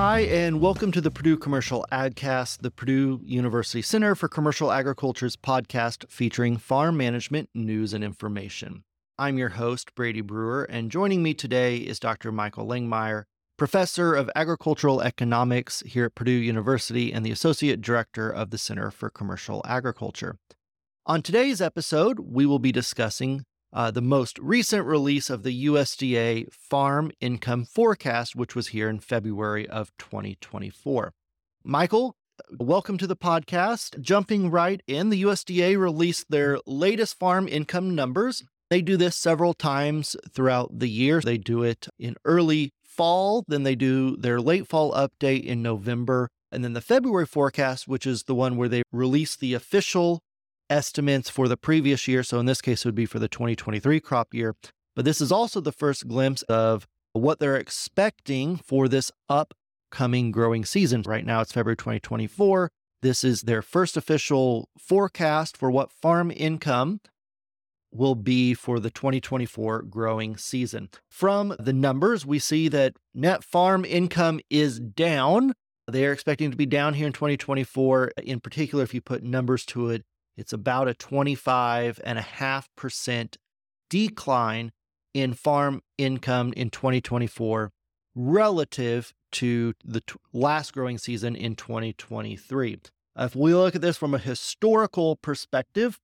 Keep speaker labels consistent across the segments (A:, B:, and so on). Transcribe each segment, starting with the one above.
A: Hi, and welcome to the Purdue Commercial AgCast, the Purdue University Center for Commercial Agriculture's podcast featuring farm management news and information. I'm your host, Brady Brewer, and joining me today is Dr. Michael Langemeier, professor of agricultural economics here at Purdue University and the associate director of the Center for Commercial Agriculture. On today's episode, we will be discussing uh, the most recent release of the USDA Farm Income Forecast, which was here in February of 2024. Michael, welcome to the podcast. Jumping right in, the USDA released their latest farm income numbers. They do this several times throughout the year. They do it in early fall, then they do their late fall update in November, and then the February forecast, which is the one where they release the official estimates for the previous year. So in this case, it would be for the 2023 crop year. But this is also the first glimpse of what they're expecting for this upcoming growing season. Right now, it's February 2024. This is their first official forecast for what farm income will be for the 2024 growing season. From the numbers, we see that net farm income is down. They are expecting to be down here in 2024. In particular, if you put numbers to it, it's about a 25.5% decline in farm income in 2024 relative to the t- last growing season in 2023. If we look at this from a historical perspective,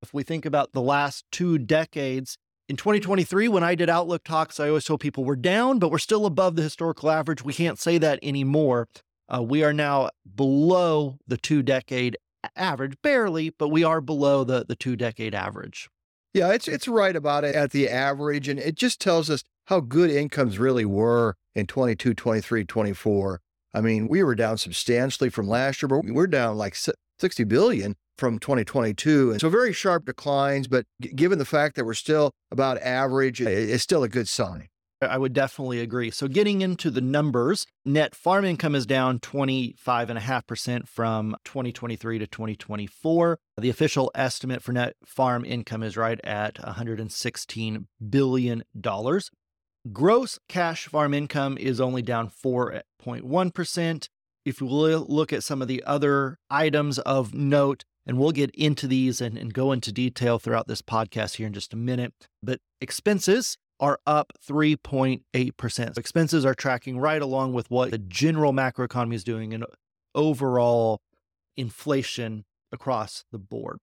A: if we think about the last two decades, in 2023, when I did Outlook talks, I always told people we're down, but we're still above the historical average. We can't say that anymore. Uh, we are now below the two decade average, barely, but we are below the, the two decade average.
B: Yeah, it's it's right about it at the average. And it just tells us how good incomes really were in 22, 23, 24. I mean, we were down substantially from last year, but we're down like 60 billion from 2022. And so very sharp declines, but given the fact that we're still about average, it's still a good sign.
A: I would definitely agree. So, getting into the numbers, net farm income is down 25.5% from 2023 to 2024. The official estimate for net farm income is right at $116 billion. Gross cash farm income is only down 4.1%. If we look at some of the other items of note, and we'll get into these and, and go into detail throughout this podcast here in just a minute, but expenses are up 3.8%. Expenses are tracking right along with what the general macroeconomy is doing and overall inflation across the board.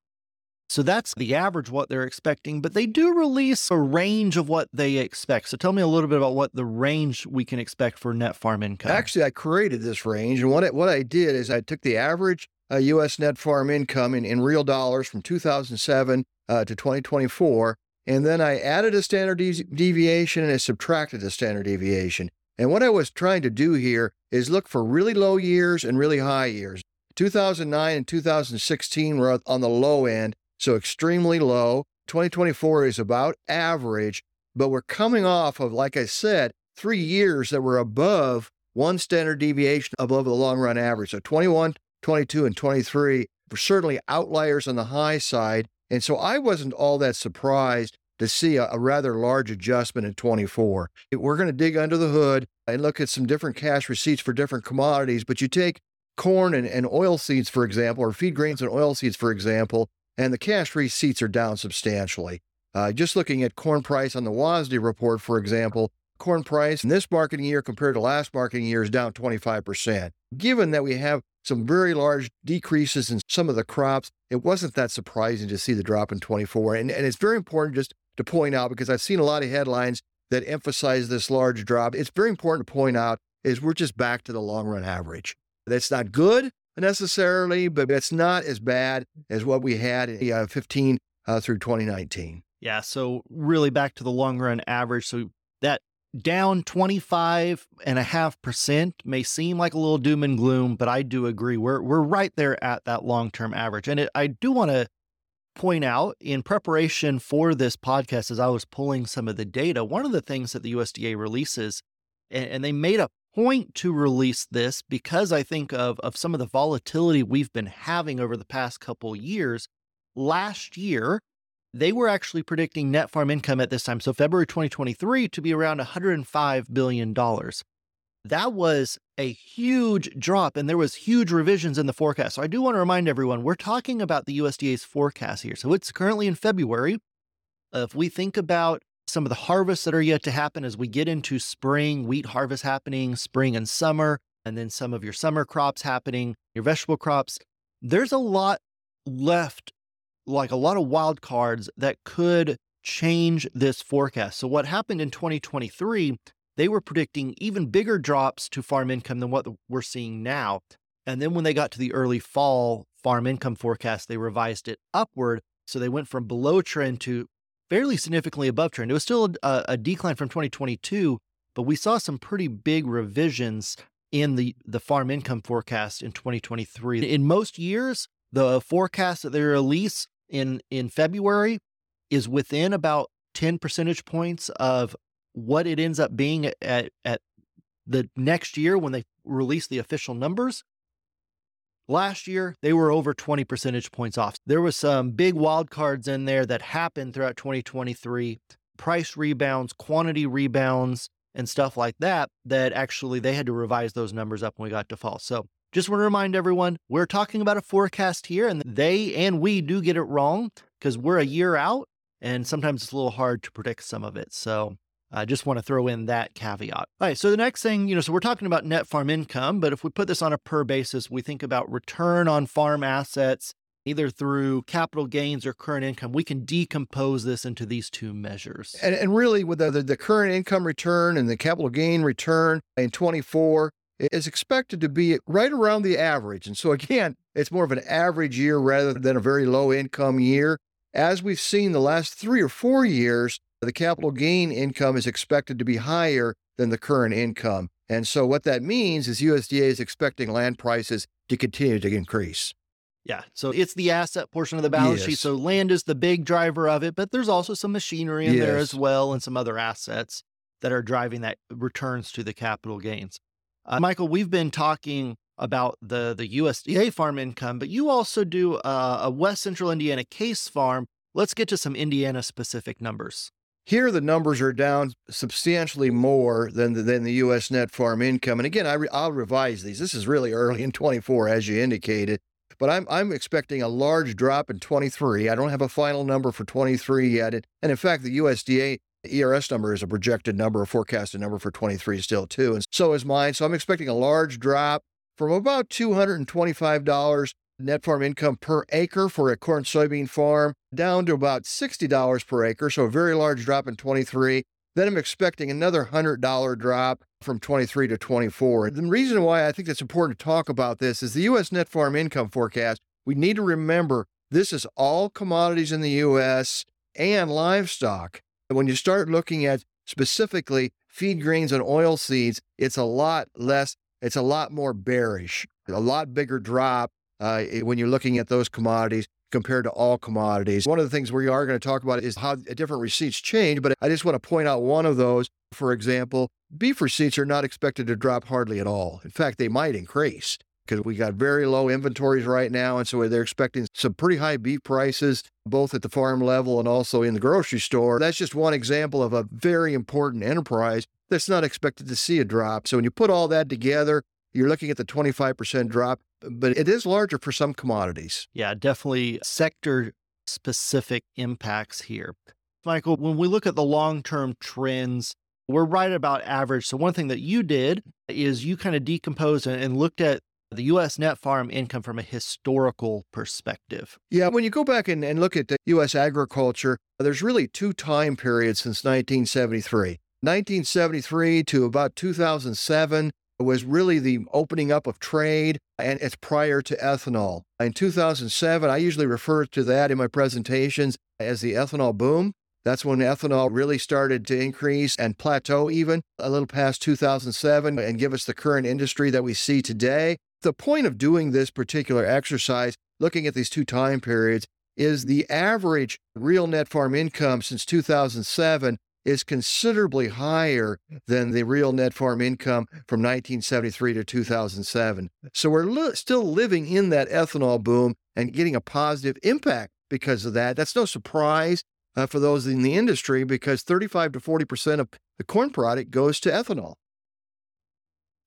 A: So that's the average what they're expecting, but they do release a range of what they expect. So tell me a little bit about what the range we can expect for net farm income.
B: Actually, I created this range, and what I, what I did is I took the average uh, U.S. net farm income in, in real dollars from 2007 uh, to 2024, and then I added a standard de- deviation and I subtracted a standard deviation. And what I was trying to do here is look for really low years and really high years. 2009 and 2016 were on the low end, so extremely low. 2024 is about average, but we're coming off of, like I said, three years that were above one standard deviation above the long run average. So 21, 22, and 23 were certainly outliers on the high side. And so I wasn't all that surprised to see a, a rather large adjustment in 24. We're going to dig under the hood and look at some different cash receipts for different commodities, but you take corn and, and oil seeds, for example, or feed grains and oil seeds, for example, and the cash receipts are down substantially. Uh, just looking at corn price on the WASDE report, for example, corn price in this marketing year compared to last marketing year is down 25%. Given that we have some very large decreases in some of the crops, it wasn't that surprising to see the drop in 24. And, and it's very important just to point out because I've seen a lot of headlines that emphasize this large drop. It's very important to point out is we're just back to the long run average. That's not good necessarily, but it's not as bad as what we had in uh, 15 uh, through 2019.
A: Yeah, so really back to the long run average. So that down 25.5% may seem like a little doom and gloom, but I do agree. We're, we're right there at that long term average. And it, I do want to point out in preparation for this podcast, as I was pulling some of the data, one of the things that the USDA releases, and, and they made a point to release this because I think of, of some of the volatility we've been having over the past couple years. Last year, they were actually predicting net farm income at this time, so February 2023, to be around $105 billion. that was a huge drop and there was huge revisions in the forecast. So I do want to remind everyone, we're talking about the USDA's forecast here. So it's currently in February. If we think about some of the harvests that are yet to happen as we get into spring, wheat harvest happening, spring and summer, and then some of your summer crops happening, your vegetable crops, there's a lot left, like a lot of wild cards that could change this forecast. So what happened in 2023 they were predicting even bigger drops to farm income than what we're seeing now. And then when they got to the early fall farm income forecast, they revised it upward. So they went from below trend to fairly significantly above trend. It was still a, a decline from 2022, but we saw some pretty big revisions in the, the farm income forecast in 2023. In most years, the forecast that they release in, in February is within about 10 percentage points of what it ends up being at, at the next year when they release the official numbers. Last year, they were over 20 percentage points off. There was some big wild cards in there that happened throughout 2023, price rebounds, quantity rebounds, and stuff like that, that actually they had to revise those numbers up when we got to fall. So just want to remind everyone, we're talking about a forecast here, and they and we do get it wrong because we're a year out, and sometimes it's a little hard to predict some of it. So I just want to throw in that caveat. All right, so the next thing, you know, so we're talking about net farm income, but if we put this on a per basis, we think about return on farm assets, either through capital gains or current income. We can decompose this into these two measures.
B: And, and really, with the, the, the current income return and the capital gain return in 24, is expected to be right around the average. And so, again, it's more of an average year rather than a very low income year. As we've seen the last three or four years, the capital gain income is expected to be higher than the current income. And so what that means is USDA is expecting land prices to continue to increase.
A: Yeah. So it's the asset portion of the balance yes. sheet. So land is the big driver of it, but there's also some machinery in yes. there as well and some other assets that are driving that returns to the capital gains. Uh, Michael, we've been talking about the the USDA farm income, but you also do uh, a West Central Indiana case farm. Let's get to some Indiana specific numbers.
B: Here, the numbers are down substantially more than the, than the U.S. net farm income. And again, I re, I'll revise these. This is really early in 24, as you indicated. But I'm, I'm expecting a large drop in 23. I don't have a final number for 23 yet. And in fact, the USDA ERS number is a projected number, a forecasted number for 23 still, too. And so is mine. So I'm expecting a large drop from about $225 net farm income per acre for a corn soybean farm down to about $60 per acre, so a very large drop in 23. Then I'm expecting another $100 drop from 23 to 24. The reason why I think it's important to talk about this is the U.S. net farm income forecast. We need to remember this is all commodities in the U.S. and livestock. When you start looking at specifically feed grains and oil seeds, it's a lot less, it's a lot more bearish, a lot bigger drop uh, when you're looking at those commodities compared to all commodities. One of the things we are going to talk about is how different receipts change, but I just want to point out one of those. For example, beef receipts are not expected to drop hardly at all. In fact, they might increase because we got very low inventories right now. And so they're expecting some pretty high beef prices, both at the farm level and also in the grocery store. That's just one example of a very important enterprise that's not expected to see a drop. So when you put all that together, you're looking at the 25% drop, but it is larger for some commodities.
A: Yeah, definitely sector specific impacts here. Michael, when we look at the long term trends, we're right about average. So, one thing that you did is you kind of decomposed and looked at the U.S. net farm income from a historical perspective.
B: Yeah, when you go back and, and look at the U.S. agriculture, there's really two time periods since 1973. 1973 to about 2007 was really the opening up of trade, and it's prior to ethanol. In 2007, I usually refer to that in my presentations as the ethanol boom. That's when ethanol really started to increase and plateau even a little past 2007 and give us the current industry that we see today. The point of doing this particular exercise, looking at these two time periods, is the average real net farm income since 2007 is considerably higher than the real net farm income from 1973 to 2007. So we're li- still living in that ethanol boom and getting a positive impact because of that. That's no surprise uh, for those in the industry because 35 to 40% of the corn product goes to ethanol.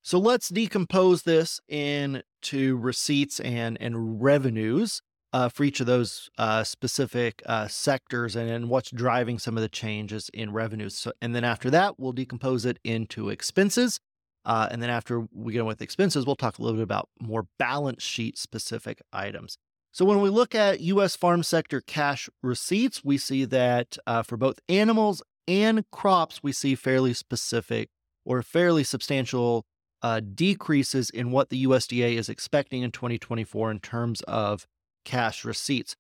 A: So let's decompose this into receipts and, and revenues uh, for each of those uh, specific uh, sectors and, and what's driving some of the changes in revenues. So, and then after that, we'll decompose it into expenses. Uh, and then after we get with expenses, we'll talk a little bit about more balance sheet specific items. So when we look at U.S. farm sector cash receipts, we see that uh, for both animals and crops, we see fairly specific or fairly substantial uh, decreases in what the USDA is expecting in 2024 in terms of cash receipts.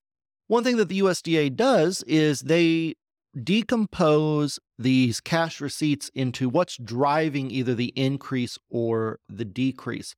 A: One thing that the USDA does is they decompose these cash receipts into what's driving either the increase or the decrease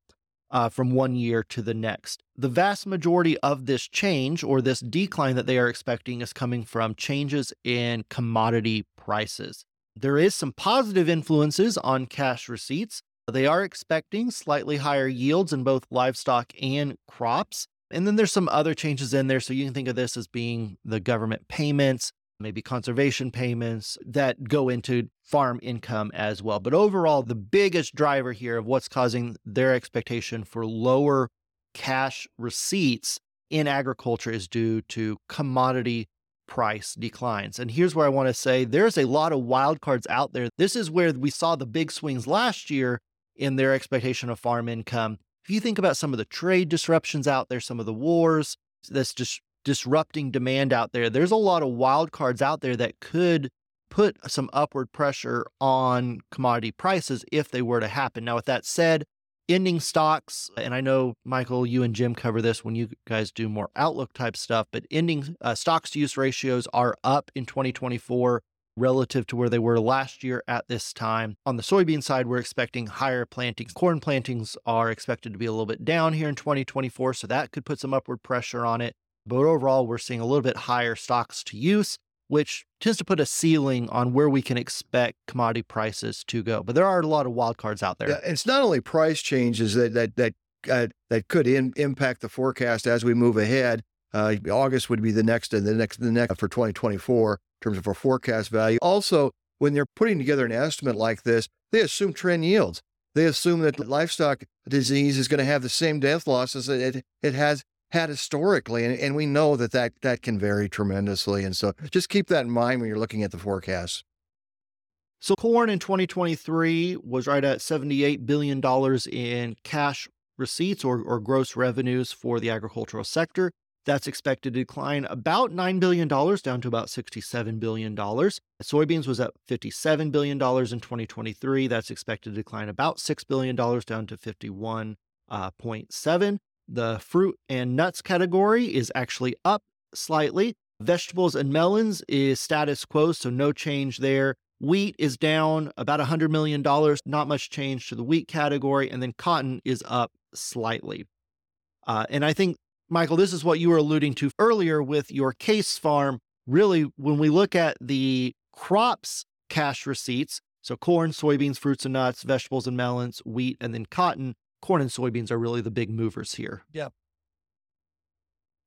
A: uh, from one year to the next. The vast majority of this change or this decline that they are expecting is coming from changes in commodity prices. There is some positive influences on cash receipts. They are expecting slightly higher yields in both livestock and crops. And then there's some other changes in there. So you can think of this as being the government payments, maybe conservation payments that go into farm income as well. But overall, the biggest driver here of what's causing their expectation for lower cash receipts in agriculture is due to commodity price declines. And here's where I want to say there's a lot of wild cards out there. This is where we saw the big swings last year in their expectation of farm income. If you think about some of the trade disruptions out there, some of the wars that's just disrupting demand out there, there's a lot of wild cards out there that could put some upward pressure on commodity prices if they were to happen. Now, with that said, ending stocks, and I know Michael, you and Jim cover this when you guys do more outlook type stuff, but ending uh, stocks to use ratios are up in 2024 relative to where they were last year at this time. On the soybean side, we're expecting higher plantings. Corn plantings are expected to be a little bit down here in 2024, so that could put some upward pressure on it. But overall, we're seeing a little bit higher stocks to use, which tends to put a ceiling on where we can expect commodity prices to go. But there are a lot of wild cards out there.
B: Yeah, it's not only price changes that that that uh, that could in, impact the forecast as we move ahead. Uh, August would be the next and the next the next for 2024 in terms of forecast value. Also, when they're putting together an estimate like this, they assume trend yields. They assume that livestock disease is going to have the same death losses that it, it has had historically. And, and we know that, that that can vary tremendously. And so just keep that in mind when you're looking at the forecast.
A: So, corn in 2023 was right at $78 billion in cash receipts or, or gross revenues for the agricultural sector. That's expected to decline about $9 billion down to about $67 billion. Soybeans was at $57 billion in 2023. That's expected to decline about $6 billion down to 51.7. Uh, the fruit and nuts category is actually up slightly. Vegetables and melons is status quo, so no change there. Wheat is down about $100 million, not much change to the wheat category. And then cotton is up slightly. Uh, and I think, Michael, this is what you were alluding to earlier with your case farm. Really, when we look at the crops cash receipts, so corn, soybeans, fruits and nuts, vegetables and melons, wheat, and then cotton, corn and soybeans are really the big movers here.
B: Yeah.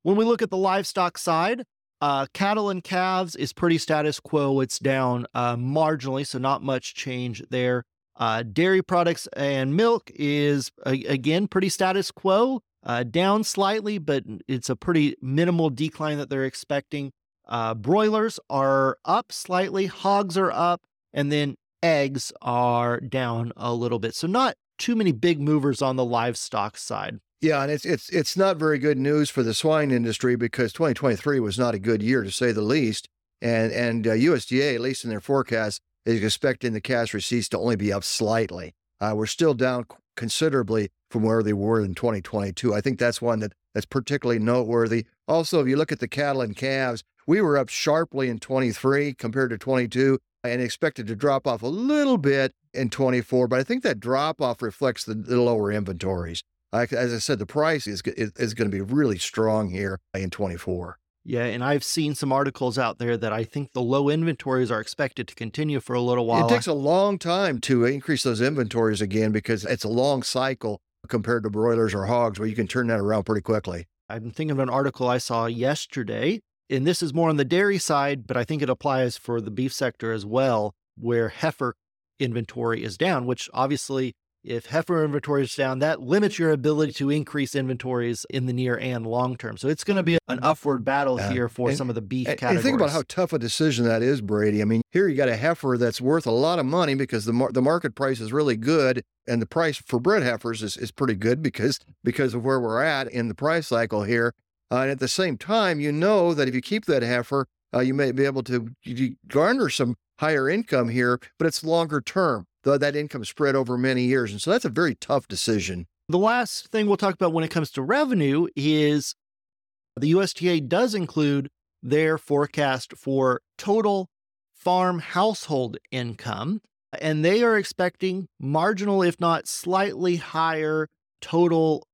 A: When we look at the livestock side, uh, cattle and calves is pretty status quo. It's down uh, marginally, so not much change there. Uh, dairy products and milk is again pretty status quo, uh, down slightly, but it's a pretty minimal decline that they're expecting. Uh, broilers are up slightly, hogs are up, and then eggs are down a little bit. So not too many big movers on the livestock side.
B: Yeah, and it's it's it's not very good news for the swine industry because 2023 was not a good year to say the least. And and uh, USDA, at least in their forecast, is expecting the cash receipts to only be up slightly. Uh, we're still down considerably from where they were in 2022. I think that's one that that's particularly noteworthy. Also, if you look at the cattle and calves, we were up sharply in 23 compared to 22 and expected to drop off a little bit in 24. But I think that drop off reflects the, the lower inventories. as I said, the price is, is, is going to be really strong here in 24.
A: Yeah, and I've seen some articles out there that I think the low inventories are expected to continue for a little while.
B: It takes a long time to increase those inventories again because it's a long cycle compared to broilers or hogs where you can turn that around pretty quickly.
A: I'm thinking of an article I saw yesterday, and this is more on the dairy side, but I think it applies for the beef sector as well, where heifer inventory is down, which obviously if heifer inventory is down, that limits your ability to increase inventories in the near and long term. So it's going to be an upward battle
B: Yeah.
A: here for
B: And-
A: some of the beef
B: And,
A: categories.
B: and think about how tough a decision that is, Brady. I mean, here you got a heifer that's worth a lot of money because the mar- the market price is really good, and the price for bred heifers is, is pretty good because because of where we're at in the price cycle here. Uh, and at the same time, you know that if you keep that heifer, uh, you may be able to garner some higher income here, but it's longer term. Though that income spread over many years, and so that's a very tough decision.
A: The last thing we'll talk about when it comes to revenue is the USDA does include their forecast for total farm household income, and they are expecting marginal, if not slightly higher, total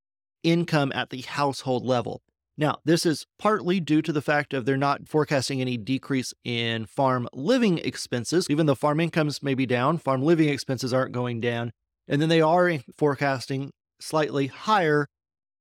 A: income at the household level. Now, this is partly due to the fact of they're not forecasting any decrease in farm living expenses. Even though farm incomes may be down, farm living expenses aren't going down. And then they are forecasting slightly higher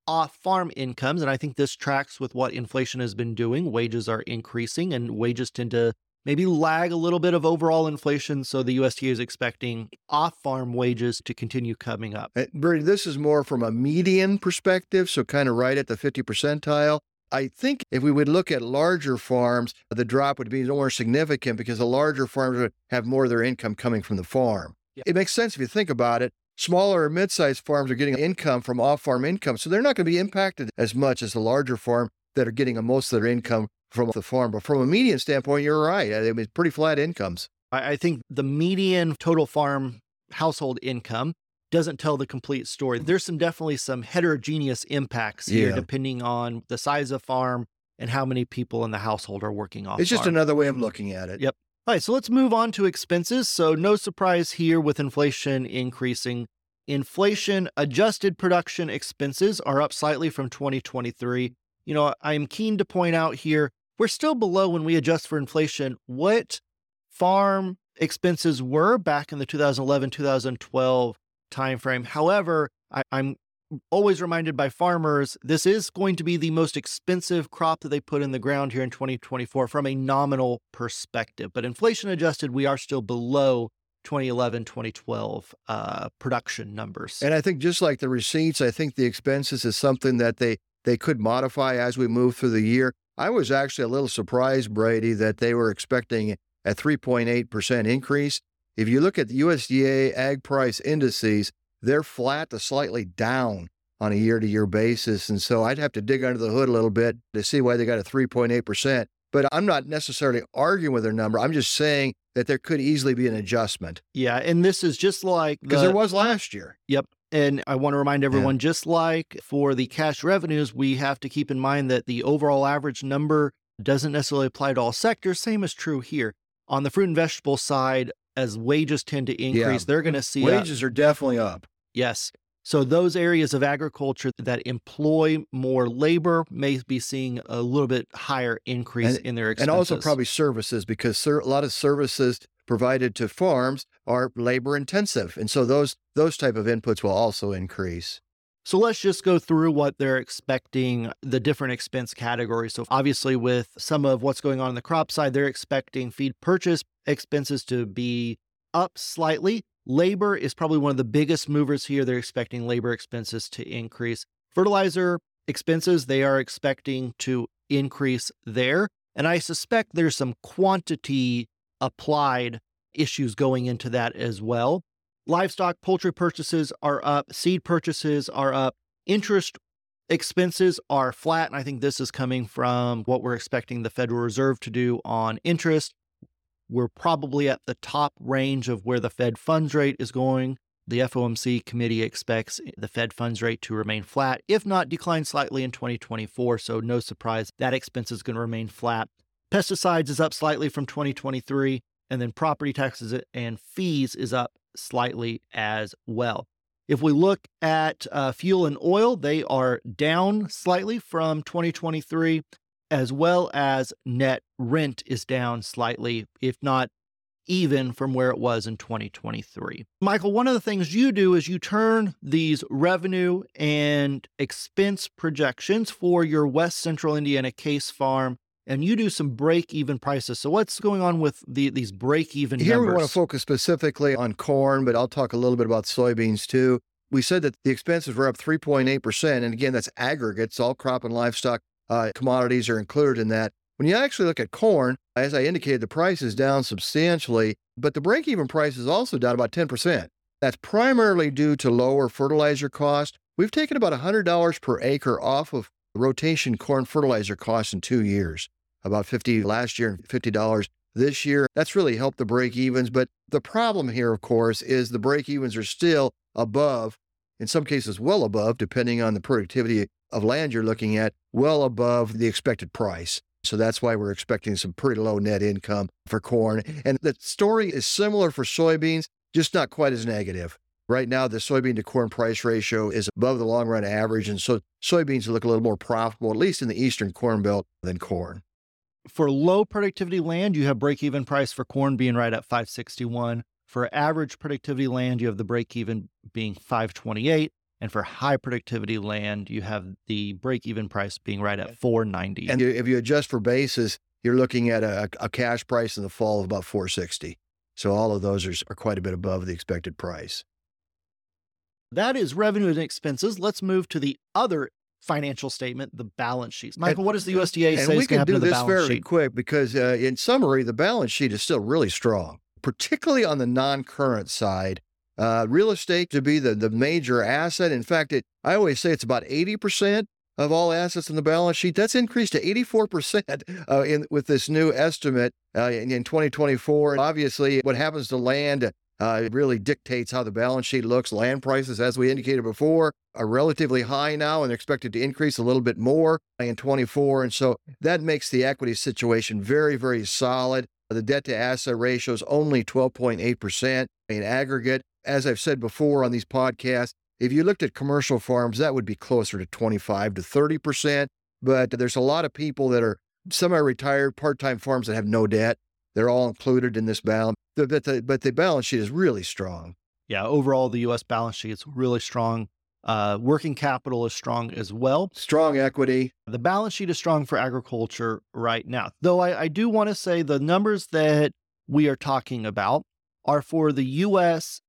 A: off farm incomes. And I think this tracks with what inflation has been doing. Wages are increasing, and wages tend to maybe lag a little bit of overall inflation. So the USDA is expecting off farm wages to continue coming up.
B: Brady, this is more from a median perspective, so kind of right at the 50 percentile. I think if we would look at larger farms, the drop would be more significant because the larger farms would have more of their income coming from the farm.
A: Yeah.
B: It makes sense if you think about it. Smaller or mid-sized farms are getting income from off-farm income, so they're not going to be impacted as much as the larger farm that are getting most of their income from the farm. But from a median standpoint, you're right. Uh, I mean, pretty flat incomes.
A: I I think the median total farm household income doesn't tell the complete story. Mm. There's some definitely some heterogeneous impacts here
B: Yeah.
A: depending on the size of farm and how many people in the household are working off.
B: It's just
A: farm.
B: another way of looking at it.
A: Yep. All right, so let's move on to expenses. So, no surprise here with inflation increasing. Inflation adjusted production expenses are up slightly from 2023. You know, I'm keen to point out here we're still below when we adjust for inflation what farm expenses were back in the 2011 2012 timeframe. However, I, I'm always reminded by farmers this is going to be the most expensive crop that they put in the ground here in 2024 from a nominal perspective. But inflation adjusted, we are still below 2011 2012 uh, production numbers.
B: And I think just like the receipts, I think the expenses is something that they they could modify as we move through the year. I was actually a little surprised, Brady, that they were expecting a 3.8% increase. If you look at the USDA ag price indices, they're flat to slightly down on a year to year basis. And so I'd have to dig under the hood a little bit to see why they got a 3.8%. But I'm not necessarily arguing with their number. I'm just saying that there could easily be an adjustment
A: yeah, and this is just like
B: because
A: the-
B: there was last year.
A: And I want to remind everyone just like for the cash revenues, we have to keep in mind that the overall average number doesn't necessarily apply to all sectors. Same is true here. On the fruit and vegetable side, as wages tend to increase, they're going to see
B: Wages are definitely up.
A: yes. So those areas of agriculture that employ more labor may be seeing a little bit higher increase in their expenses.
B: and also probably services because ser- a lot of services provided to farms are labor intensive and so those those type of inputs will also increase
A: So let's just go through what they're expecting the different expense categories. So obviously with some of what's going on in the crop side, they're expecting feed purchase expenses to be up slightly. Labor is probably one of the biggest movers here. They're expecting labor expenses to increase. Fertilizer expenses, they are expecting to increase there. And I suspect there's some quantity applied issues going into that as well. Livestock, poultry purchases are up, seed purchases are up, interest expenses are flat. And I think this is coming from what we're expecting the Federal Reserve to do on interest. We're probably at the top range of where the Fed funds rate is going. The FOMC committee expects the Fed funds rate to remain flat, if not decline slightly in 2024. So, no surprise, that expense is going to remain flat. Pesticides is up slightly from 2023, and then property taxes and fees is up slightly as well. If we look at uh, fuel and oil, they are down slightly from 2023, as well as net rent is down slightly, if not even from where it was in 2023. Michael, one of the things you do is you turn these revenue and expense projections for your West Central Indiana case farm and you do some break even prices. So what's going on with the, these break even
B: Here
A: numbers?
B: we want to focus specifically on corn, but I'll talk a little bit about soybeans too. We said that the expenses were up 3.8%. And again, that's aggregates, all crop and livestock uh, commodities are included in that. When you actually look at corn, as I indicated, the price is down substantially, but the break even price is also down about 10%. That's primarily due to lower fertilizer cost. We've taken about $100 per acre off of rotation corn fertilizer costs in two years, about 50 last year and $50 this year. That's really helped the break evens. But the problem here, of course, is the break evens are still above, in some cases, well above, depending on the productivity of land you're looking at, well above the expected price. So that's why we're expecting some pretty low net income for corn. And the story is similar for soybeans, just not quite as negative. Right now, the soybean to corn price ratio is above the long run average. And so soybeans look a little more profitable, at least in the eastern corn belt, than corn.
A: For low productivity land, you have break even price for corn being right at 561. For average productivity land, you have the break even being 528. And for high productivity land, you have the break even price being right at 490.
B: And if you adjust for basis, you're looking at a, a cash price in the fall of about 460. So all of those are, are quite a bit above the expected price.
A: That is revenue and expenses. Let's move to the other financial statement, the balance sheet. Michael,
B: and,
A: what does the USDA
B: and
A: say
B: we can do this
A: very
B: sheet? quick because, uh, in summary, the balance sheet is still really strong, particularly on the non-current side. Uh, real estate to be the, the major asset. In fact, it, I always say it's about 80% of all assets in the balance sheet. That's increased to 84% uh, in, with this new estimate uh, in, in 2024. And obviously, what happens to land uh, really dictates how the balance sheet looks. Land prices, as we indicated before, are relatively high now and expected to increase a little bit more in 24. And so that makes the equity situation very, very solid. The debt to asset ratio is only 12.8% in aggregate. As I've said before on these podcasts, if you looked at commercial farms, that would be closer to 25 to 30%. But there's a lot of people that are semi retired, part time farms that have no debt. They're all included in this balance. But the, but the balance sheet is really strong.
A: Yeah, overall, the U.S. balance sheet is really strong. Uh, working capital is strong as well.
B: Strong equity.
A: The balance sheet is strong for agriculture right now. Though I, I do want to say the numbers that we are talking about are for the U.S.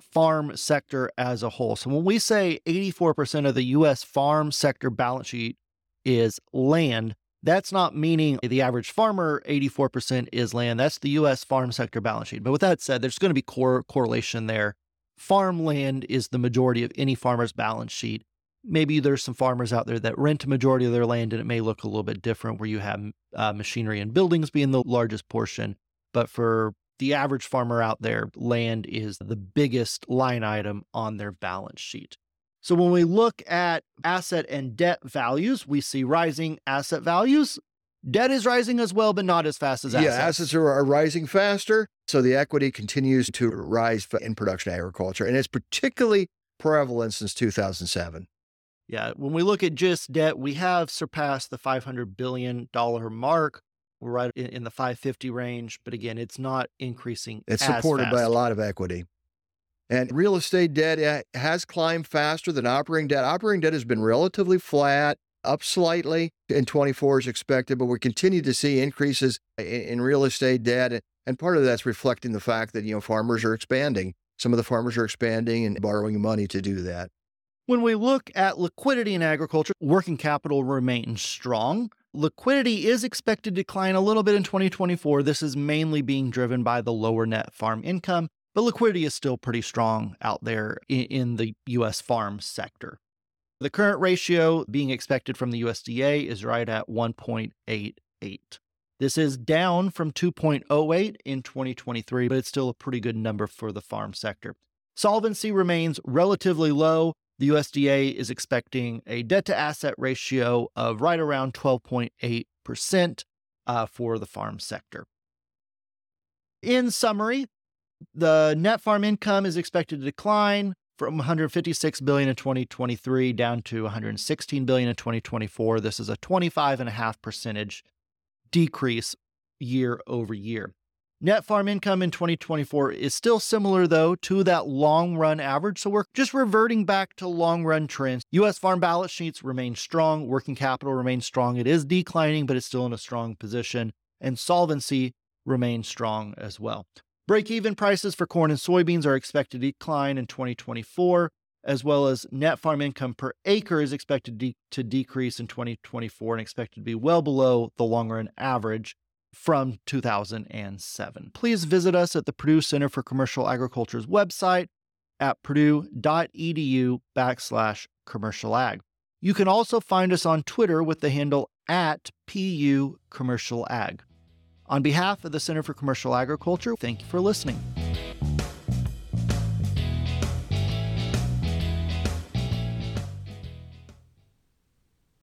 A: farm sector as a whole. So when we say 84% of the U.S. farm sector balance sheet is land, that's not meaning the average farmer 84% is land. That's the US farm sector balance sheet. But with that said, there's going to be core correlation there. Farmland is the majority of any farmer's balance sheet. Maybe there's some farmers out there that rent a majority of their land and it may look a little bit different where you have uh, machinery and buildings being the largest portion. But for the average farmer out there, land is the biggest line item on their balance sheet. So when we look at asset and debt values, we see rising asset values. Debt is rising as well, but not as fast as assets.
B: Yeah, assets are, are rising faster. So the equity continues to rise in production agriculture. And it's particularly prevalent since 2007.
A: Yeah, when we look at just debt, we have surpassed the $500 billion mark. We're right in the 550 range, but again, it's not increasing.
B: It's supported
A: fast.
B: by a lot of equity. And real estate debt has climbed faster than operating debt. Operating debt has been relatively flat, up slightly in 24 is expected, but we continue to see increases in real estate debt. And part of that's reflecting the fact that, you know, farmers are expanding. Some of the farmers are expanding and borrowing money to do that.
A: When we look at liquidity in agriculture, working capital remains strong. Liquidity is expected to decline a little bit in 2024. This is mainly being driven by the lower net farm income but liquidity is still pretty strong out there in, the US farm sector. The current ratio being expected from the USDA is right at 1.88. This is down from 2.08 in 2023, but it's still a pretty good number for the farm sector. Solvency remains relatively low. The USDA is expecting a debt to asset ratio of right around 12.8% uh, for the farm sector. In summary, the net farm income is expected to decline from 156 billion in 2023 down to 116 billion in 2024. This is a 25.5 percentage decrease year over year. Net farm income in 2024 is still similar, though, to that long run average. So we're just reverting back to long run trends. U.S. farm balance sheets remain strong. Working capital remains strong. It is declining, but it's still in a strong position. And solvency remains strong as well. Break even prices for corn and soybeans are expected to decline in 2024, as well as net farm income per acre is expected de- to decrease in 2024 and expected to be well below the long run average from 2007. Please visit us at the Purdue Center for Commercial Agriculture's website at purdue.edu backslash commercial ag. You can also find us on Twitter with the handle at PU Commercial Ag. On behalf of the Center for Commercial Agriculture, thank you for listening.